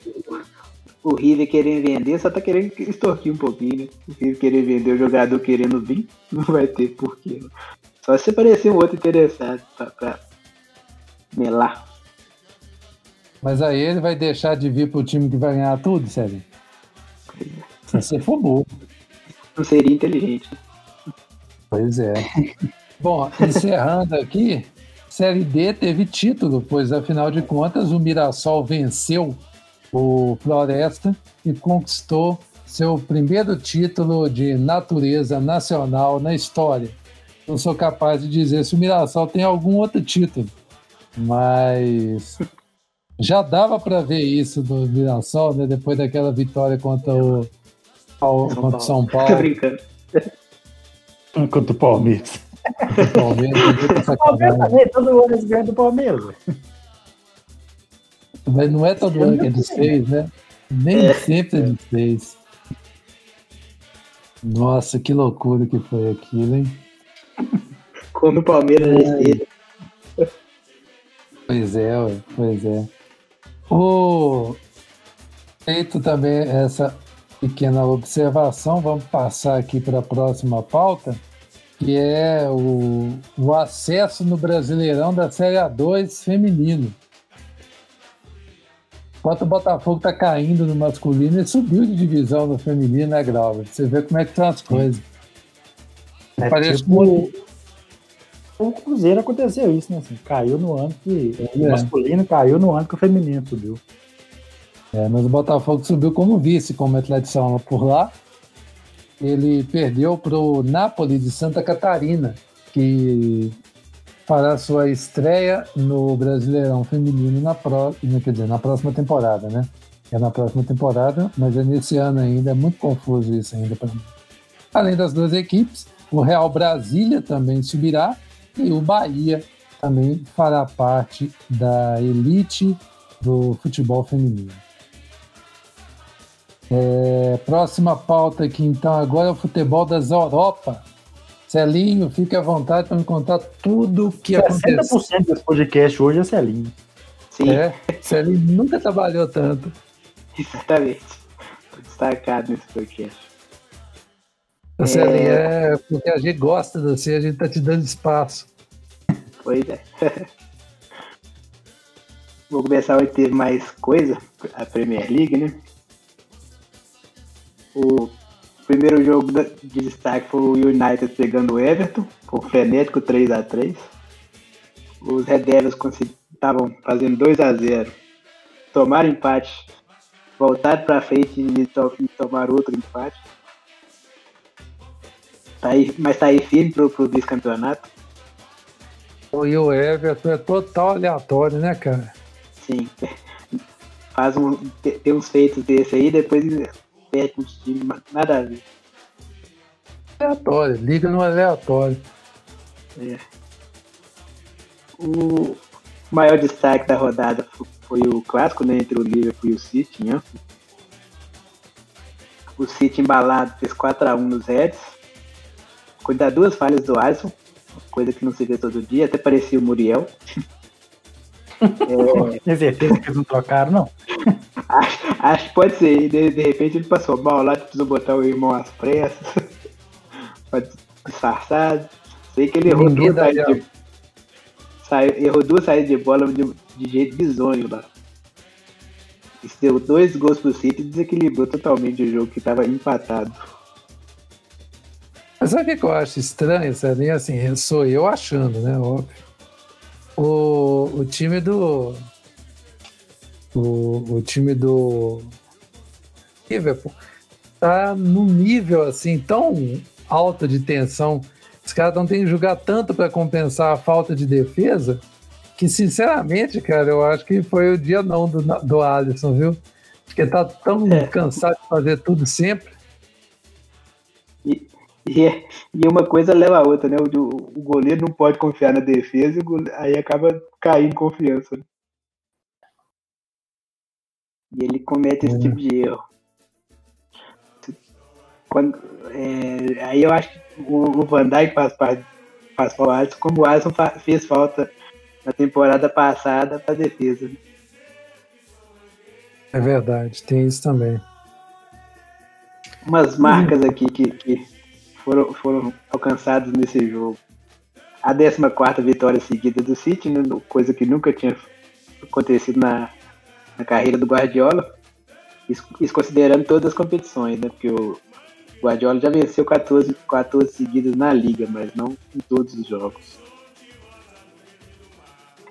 O River querendo vender, só tá querendo extorquir um pouquinho, né? O River querendo vender o jogador querendo vir, não vai ter porquê. Só se aparecer um outro interessado pra, pra melar. Mas aí ele vai deixar de vir pro time que vai ganhar tudo, Sérgio? Se você for burro. Não seria inteligente. Pois é. Bom, encerrando aqui, Série D teve título, pois afinal de contas o Mirassol venceu o Floresta e conquistou seu primeiro título de natureza nacional na história. Não sou capaz de dizer se o Mirassol tem algum outro título, mas já dava para ver isso do Mirassol, né? Depois daquela vitória contra o São contra Paulo. São Paulo. Tô brincando. Contra o Palmeiras. O Palmeiras, o Palmeiras também, todo ano eles ganham do Palmeiras. Mas não é todo ano que é de seis, né? Nem é. sempre é de seis. Nossa, que loucura que foi aquilo, hein? [LAUGHS] Como o Palmeiras é. Pois é, ué, pois é. O... Feito também essa pequena observação, vamos passar aqui para a próxima pauta, que é o, o acesso no Brasileirão da Série A2 feminino. Enquanto o Botafogo está caindo no masculino, ele subiu de divisão no feminino, né, Grau? Você vê como é que estão as coisas. É Parece tipo... O Cruzeiro aconteceu isso, né? Assim, caiu no ano que é. o masculino caiu no ano que o feminino subiu. É, mas o Botafogo subiu como vice, como Atlético por lá. Ele perdeu para o Napoli de Santa Catarina, que fará sua estreia no Brasileirão Feminino na, próxima, quer dizer, na próxima temporada, né? É na próxima temporada, mas é nesse ano ainda, é muito confuso isso ainda para mim. Além das duas equipes, o Real Brasília também subirá e o Bahia também fará parte da elite do futebol feminino. É, próxima pauta aqui, então, agora é o futebol das Europa. Celinho, fique à vontade para me contar tudo o que 60% aconteceu. 60% desse podcast hoje é Celinho. Sim. É, Celinho nunca trabalhou tanto. Exatamente. Destacado nesse podcast. É... Celinho, é porque a gente gosta de você, a gente tá te dando espaço. Pois é. [LAUGHS] Vou começar a ter mais coisa, a Premier League, né? O primeiro jogo de destaque foi o United pegando o Everton, por frenético 3 a 3 Os Red Devils estavam fazendo 2 a 0 tomaram empate, voltaram para frente e, e tomaram outro empate. Tá aí, mas tá aí firme pro, pro vice-campeonato. E o Everton é total aleatório, né, cara? Sim. Faz um, tem uns feitos desse aí, depois perde os times, nada a ver. Aleatório, liga no aleatório. É. O maior destaque da rodada foi o clássico né, entre o Liverpool e o City, né? O City embalado fez 4x1 nos Reds. Cuidar duas falhas do Alisson, coisa que não se vê todo dia, até parecia o Muriel. É... [LAUGHS] Tem certeza que eles não trocaram, não? [LAUGHS] acho, acho, que pode ser. De, de repente ele passou mal lá, precisou botar o irmão às pressas. [LAUGHS] disfarçado. Sei que ele errou duas saídas de, saiu, errou duas saídas de bola de, de jeito bizonho lá. Isso deu dois gols pro City e desequilibrou totalmente o jogo que estava empatado. Mas sabe o que eu acho estranho, sabe? Assim, sou eu achando, né? Óbvio o, o time do. O, o time do Liverpool tá num nível assim tão alto de tensão. Os caras não têm que jogar tanto para compensar a falta de defesa que, sinceramente, cara, eu acho que foi o dia não do, do Alisson, viu? Porque tá tão é. cansado de fazer tudo sempre. E, e, é, e uma coisa leva a outra, né? O, o goleiro não pode confiar na defesa e aí acaba caindo confiança. E ele comete esse é. tipo de erro. Quando, é, aí eu acho que o, o Van Dijk faz parte faz o Alisson, como o Alisson fez falta na temporada passada para defesa. É verdade, tem isso também. Umas marcas aqui que, que foram, foram alcançados nesse jogo. A 14 vitória seguida do City, né, coisa que nunca tinha acontecido na, na carreira do Guardiola, isso, isso, considerando todas as competições, né? Porque o Guardiola já venceu 14, 14 seguidas na liga, mas não em todos os jogos.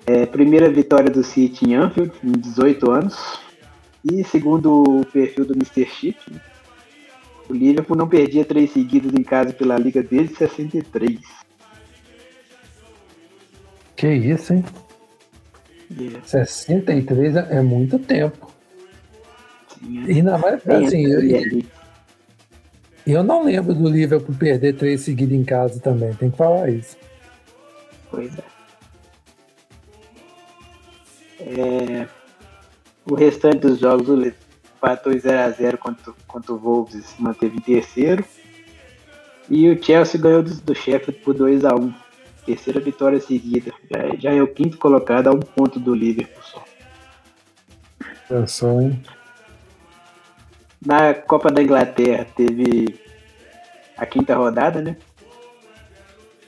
É, primeira vitória do City em Anfield, em 18 anos. E segundo o perfil do Mr. Chip, o Liverpool não perdia três seguidas em casa pela Liga desde 63. Que isso, hein? Yeah. 63 é muito tempo. Sim, é. E na mais assim, eu, eu não lembro do Liverpool perder três seguidas em casa também, tem que falar isso. Pois é. é o restante dos jogos, o empatou 0x0 contra, contra o Wolves se manteve em terceiro. E o Chelsea ganhou do, do Sheffield por 2x1. Terceira vitória seguida. Já, já é o quinto colocado a um ponto do Liverpool só. É só, hein? Na Copa da Inglaterra teve a quinta rodada, né?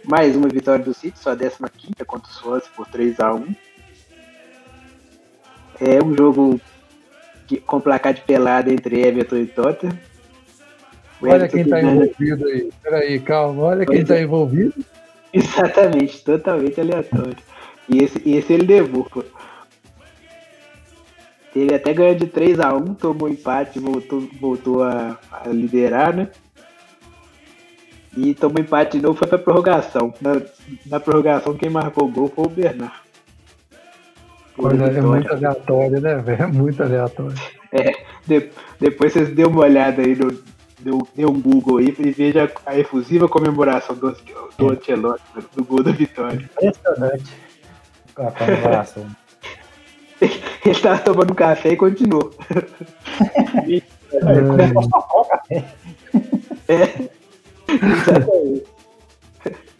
Mais uma vitória do City, só a 15 contra o Swansea por 3x1. É um jogo que, com placar de pelada entre Everton e Tottenham. olha quem está envolvido aí. Peraí, calma. Olha quem está é. envolvido. [LAUGHS] Exatamente, totalmente aleatório. E esse, e esse ele levou, pô. Ele até ganhou de 3 a 1 tomou empate, voltou, voltou a, a liderar, né? E tomou empate de novo, foi pra prorrogação. Na, na prorrogação, quem marcou o gol foi o Bernardo. Coisa é muito aleatório, né, velho? É muito aleatório. É, de, depois vocês dêem uma olhada aí no. Deu, deu um Google aí e veja a efusiva comemoração do, do Ancelotti, do gol da vitória. Impressionante. A comemoração. [LAUGHS] Ele tava tomando café e continuou. é. [LAUGHS] é.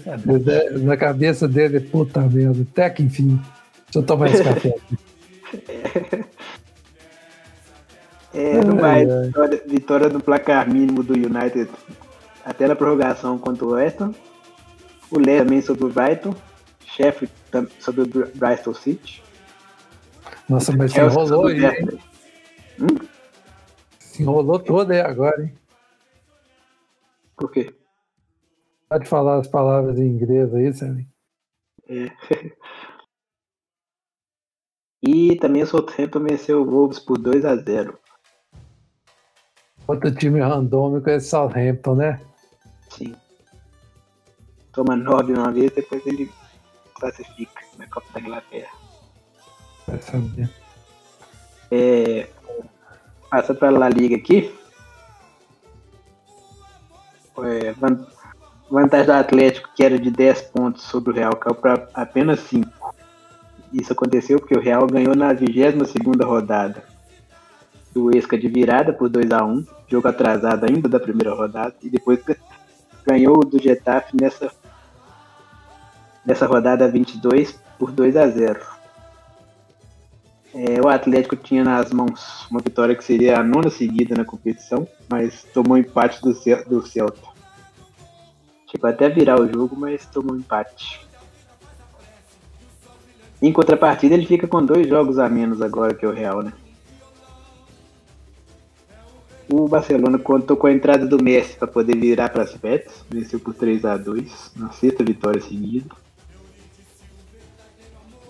Exatamente. Na cabeça dele, puta merda, até que enfim. Deixa eu tomar esse café aqui. [LAUGHS] É, vai. Vitória, vitória no placar mínimo do United até na prorrogação contra o Weston. O Leicester também sobre o Brighton. Sheffield sobre o Bristol City. Nossa, mas se enrolou aí, hein? Hum? Se enrolou todo aí agora, hein? Por quê? Pode falar as palavras em inglês aí, Sally? É. [LAUGHS] E também o Southampton venceu o Wolves por 2 a 0 Outro time randômico é Southampton, né? Sim. Toma 9 uma vez, depois ele classifica na Copa da Inglaterra. Vai saber. É, passa para a La Liga aqui. É, vantagem do Atlético, que era de 10 pontos sobre o Real, caiu para apenas 5. Isso aconteceu porque o Real ganhou na 22 rodada do Esca de virada por 2 a 1 jogo atrasado ainda da primeira rodada, e depois ganhou do Getafe nessa, nessa rodada 22 por 2 a 0 é, O Atlético tinha nas mãos uma vitória que seria a nona seguida na competição, mas tomou empate do, do Celta. Chegou até virar o jogo, mas tomou empate. Em contrapartida, ele fica com dois jogos a menos agora que o Real, né? O Barcelona contou com a entrada do Messi para poder virar para as Betis, venceu por 3 a 2 na sexta vitória seguida.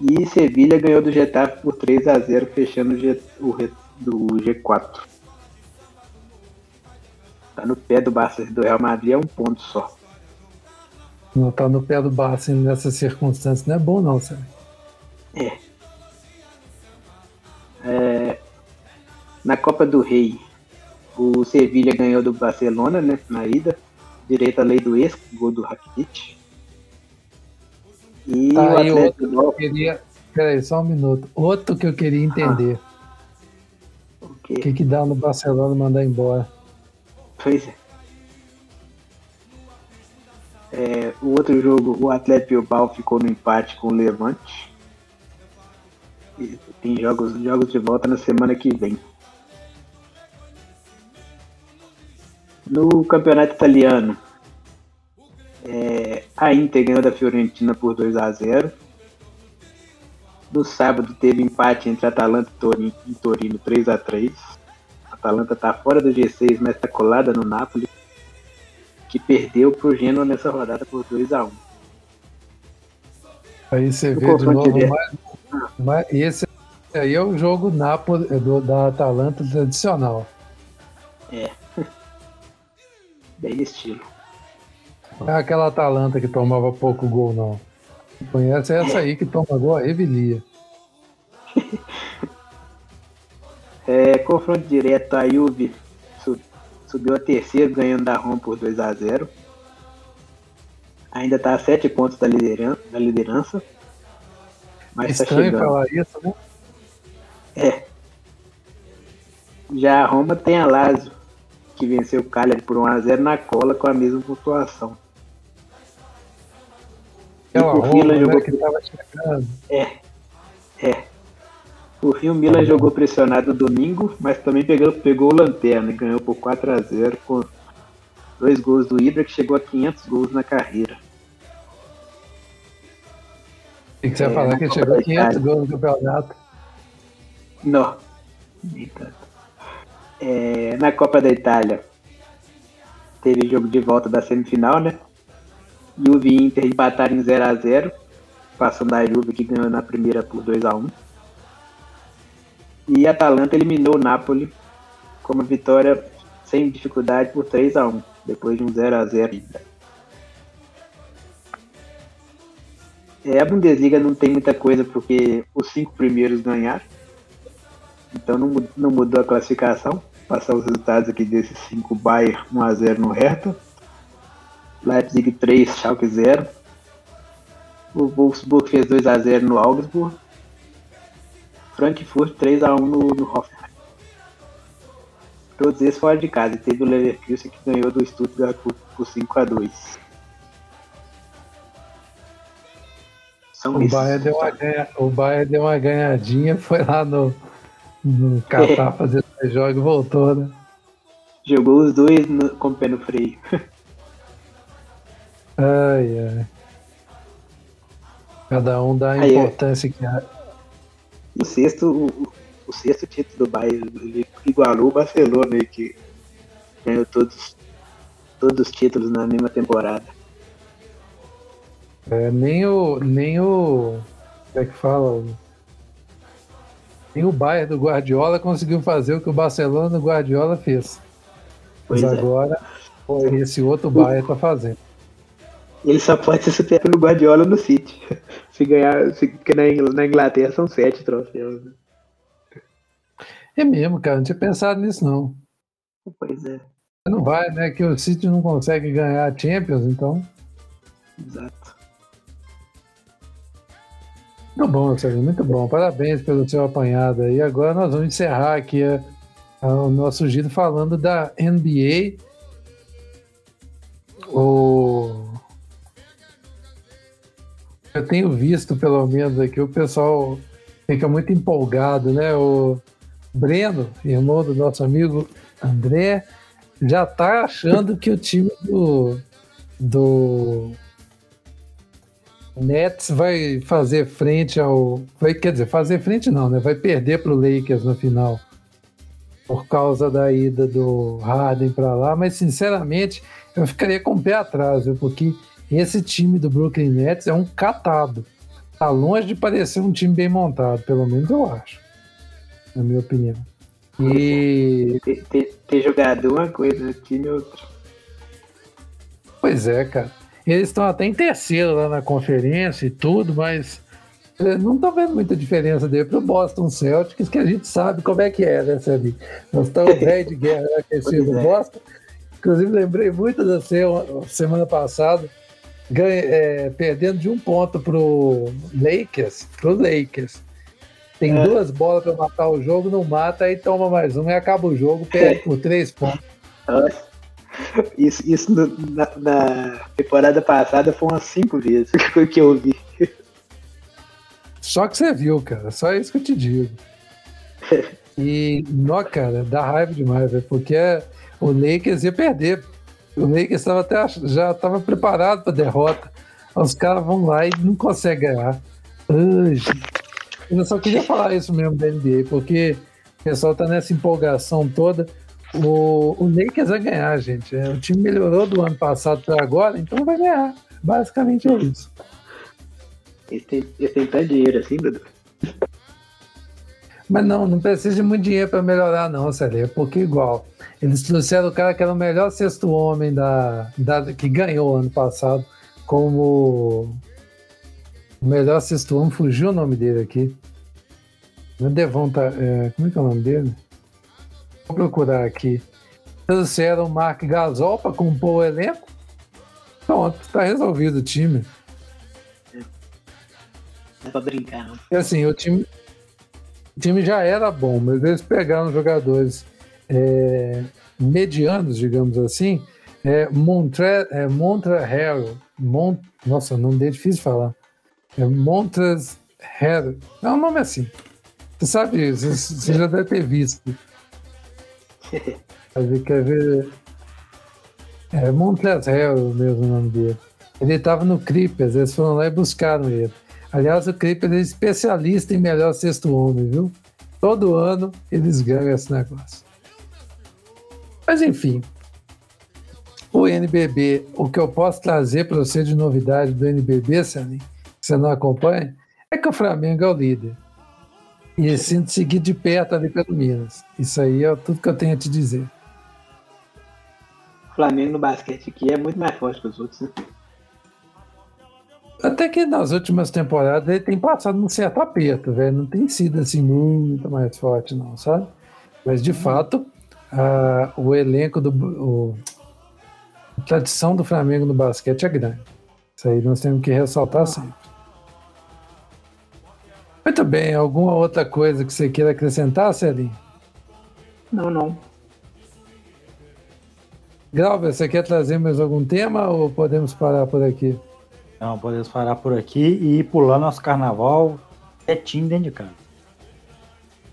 E Sevilha ganhou do Getafe por 3 a 0 fechando o, G, o do G4. Tá no pé do Barça do Real Madrid é um ponto só. Não tá no pé do Barça nessas circunstâncias não é bom não, Sérgio. É. é. Na Copa do Rei, o Sevilha ganhou do Barcelona, né, na ida. Direito à lei do ex, gol do Rakitic. E tá, o Atlético outro que eu queria... Peraí, só um minuto. Outro que eu queria entender. Ah. O que, que dá no Barcelona mandar embora? Pois é. é. O outro jogo, o Atlético Bilbao ficou no empate com o Levante. Tem jogos, jogos de volta na semana que vem. No campeonato italiano, é, a Inter ganhou da Fiorentina por 2 a 0 No sábado teve empate entre Atalanta e Torino, em Torino 3 a 3 A Atalanta está fora do G6, mas está colada no Napoli, que perdeu para o Genoa nessa rodada por 2 a 1 Aí você vê de novo mais, mais, esse aí é o jogo Napoli, do, da Atalanta tradicional. É. [LAUGHS] Bem estilo. Não é aquela Atalanta que tomava pouco gol, não. Conhece essa aí que toma gol, a Revilia. [LAUGHS] é, confronto direto, a Juve subiu a terceiro, ganhando da Roma por 2 a 0 Ainda está a 7 pontos da liderança. Da liderança mas tá Estranho falar isso, né? É. Já a Roma tem a Lazio, que venceu o Cagliari por 1x0 na cola com a mesma pontuação. É o Roma, Milan né, jogou... que tava chegando. É. É. Por fim, o Milan jogou pressionado domingo, mas também pegou, pegou o Lanterna e ganhou por 4x0 com dois gols do Ibra, que chegou a 500 gols na carreira. E que você é, vai falar que ele chegou a 500 gols no campeonato. Não, nem tanto. É, na Copa da Itália, teve jogo de volta da semifinal, né? Juve e Inter empataram em 0x0, passando a Juve que ganhou na primeira por 2x1. E a Atalanta eliminou o Napoli com uma vitória sem dificuldade por 3x1, depois de um 0x0 ainda. É, a Bundesliga não tem muita coisa porque os cinco primeiros ganharam. Então não, não mudou a classificação. Passar os resultados aqui desses cinco Bayern 1x0 no Hertha. Leipzig 3, Schalke 0. O Wolfsburg fez 2x0 no Augsburg. Frankfurt 3x1 no, no Hoffenheim. Todos esses fora de casa. E teve o Leverkusen que ganhou do Stuttgart por, por 5x2. São o Bahia, deu uma ganha, o Bahia deu uma ganhadinha, foi lá no, no Catar é. fazer dois jogos e voltou, né? Jogou os dois no, com o pé no freio. [LAUGHS] ai, ai. Cada um dá a importância que há. O sexto, o, o, sexto título do Bayern igualou o Barcelona, que ganhou todos, todos os títulos na mesma temporada. É, nem o. Nem o. Como é que fala? Nem o Bayern do Guardiola conseguiu fazer o que o Barcelona do Guardiola fez. Pois Mas é. agora esse outro Bayern está fazendo. Ele só pode ser superado pelo Guardiola no City. [LAUGHS] Se ganhar. Se, porque na Inglaterra são sete troféus. Né? É mesmo, cara. Não tinha pensado nisso, não. Pois é. Não vai, né? Que o City não consegue ganhar a Champions, então. Exato. Muito bom, Sérgio, muito bom. Parabéns pelo seu apanhado aí. Agora nós vamos encerrar aqui a, a, o nosso giro falando da NBA. O... Eu tenho visto, pelo menos aqui, o pessoal fica muito empolgado, né? O Breno, irmão do nosso amigo André, já está achando que o time do, do Nets vai fazer frente ao. Vai, quer dizer, fazer frente não, né? Vai perder para o Lakers no final. Por causa da ida do Harden para lá. Mas, sinceramente, eu ficaria com o pé atrás, viu? Porque esse time do Brooklyn Nets é um catado. Tá longe de parecer um time bem montado, pelo menos eu acho. Na minha opinião. E. Ter, ter, ter jogado uma coisa, time outra. Pois é, cara. Eles estão até em terceiro lá na conferência e tudo, mas é, não estou vendo muita diferença dele para o Boston Celtics, que a gente sabe como é que é, né, Sabi? Nós estamos [LAUGHS] velho de guerra aquecido no é. Boston. Inclusive, lembrei muito da semana passada, ganha, é, perdendo de um ponto para o Lakers, pro Lakers. Tem é. duas bolas para matar o jogo, não mata, aí toma mais um e acaba o jogo, perde por três pontos. Isso, isso no, na, na, temporada passada foi umas cinco vezes [LAUGHS] que eu vi. Só que você viu, cara. Só isso que eu te digo. E, nó, cara, dá raiva demais, véio, porque o Lakers ia perder. O Lakers tava até, já estava preparado para derrota. Os caras vão lá e não conseguem ganhar. Ai, Eu só queria falar isso mesmo da NBA, porque o pessoal tá nessa empolgação toda. O, o Lakers vai ganhar, gente. O time melhorou do ano passado para agora, então vai ganhar. Basicamente é isso. Eles têm, eles têm tanto dinheiro assim, Dudu? Mas não, não precisa de muito dinheiro para melhorar, não, Célio. É porque igual. Eles trouxeram o cara que era o melhor sexto homem da, da que ganhou ano passado, como o melhor sexto homem, fugiu o nome dele aqui. Não Devon, tá, é, como é que é o nome dele? Procurar aqui. Trouxeram o Mark Gasol para compor o elenco. Pronto, tá resolvido o time. Não é pra brincar, não. E assim, o time, o time já era bom, mas eles pegaram jogadores é, medianos, digamos assim. É, Montre, é, Mont, nossa, o nome dele é difícil de falar. É Montres Harrell, é um nome assim. Você sabe, você, você já deve ter visto. [LAUGHS] Mas quer ver. É Montres Harrell mesmo o nome dele. Ele estava no Clippers, eles foram lá e buscaram ele. Aliás, o Clippers é especialista em melhor sexto homem, viu? Todo ano eles ganham esse negócio. Mas enfim, o NBB, o que eu posso trazer para você de novidade do NBB, Salim, que você não acompanha, é que o Flamengo é o líder. E sinto seguir de perto ali pelo Minas. Isso aí é tudo que eu tenho a te dizer. O Flamengo no basquete aqui é muito mais forte que os outros, né? Até que nas últimas temporadas ele tem passado um certo aperto, velho. Não tem sido assim muito mais forte, não, sabe? Mas de fato, a, o elenco do. O, a tradição do Flamengo no basquete é grande. Isso aí nós temos que ressaltar sempre. Muito bem, alguma outra coisa que você queira acrescentar, Celinho? Não, não. Glauber, você quer trazer mais algum tema ou podemos parar por aqui? Não, podemos parar por aqui e ir pular nosso carnaval quietinho dentro de casa.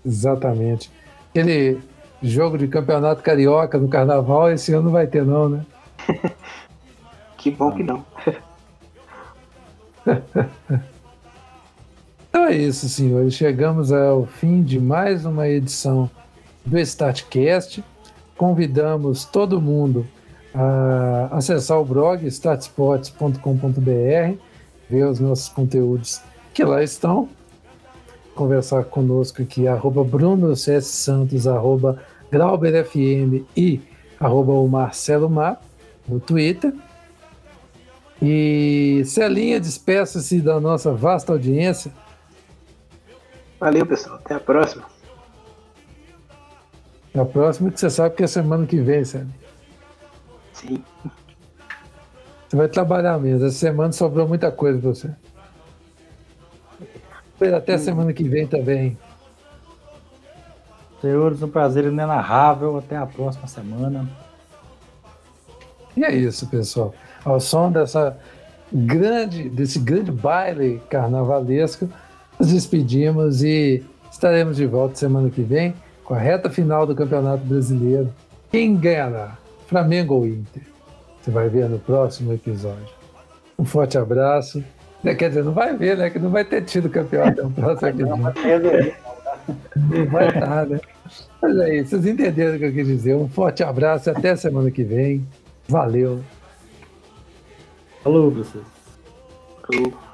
Exatamente. Aquele jogo de campeonato carioca no carnaval, esse ano não vai ter, não, né? [LAUGHS] que bom que não. [LAUGHS] então é isso, senhores. Chegamos ao fim de mais uma edição do Statcast. Convidamos todo mundo a acessar o blog statsports.com.br, ver os nossos conteúdos que lá estão, conversar conosco aqui, arroba Bruno. Santos, arroba Grauber FM e arroba o Marcelo Mar no Twitter. E Celinha, despeça-se da nossa vasta audiência. Valeu, pessoal. Até a próxima. Até a próxima, que você sabe que é semana que vem, Celinha. Sim. Você vai trabalhar mesmo. Essa semana sobrou muita coisa pra você. Até semana que vem também. Senhores, um prazer inenarrável. Até a próxima semana. E é isso, pessoal. Ao som dessa grande, desse grande baile carnavalesco, nos despedimos e estaremos de volta semana que vem com a reta final do Campeonato Brasileiro. Quem ganhará? Flamengo ou Inter? Você vai ver no próximo episódio. Um forte abraço. Quer dizer, não vai ver, né? Que não vai ter tido campeonato no próximo episódio. Não vai estar, né? Mas é isso, vocês entenderam o que eu quis dizer. Um forte abraço e até semana que vem. Valeu. Falou, vocês. Falou.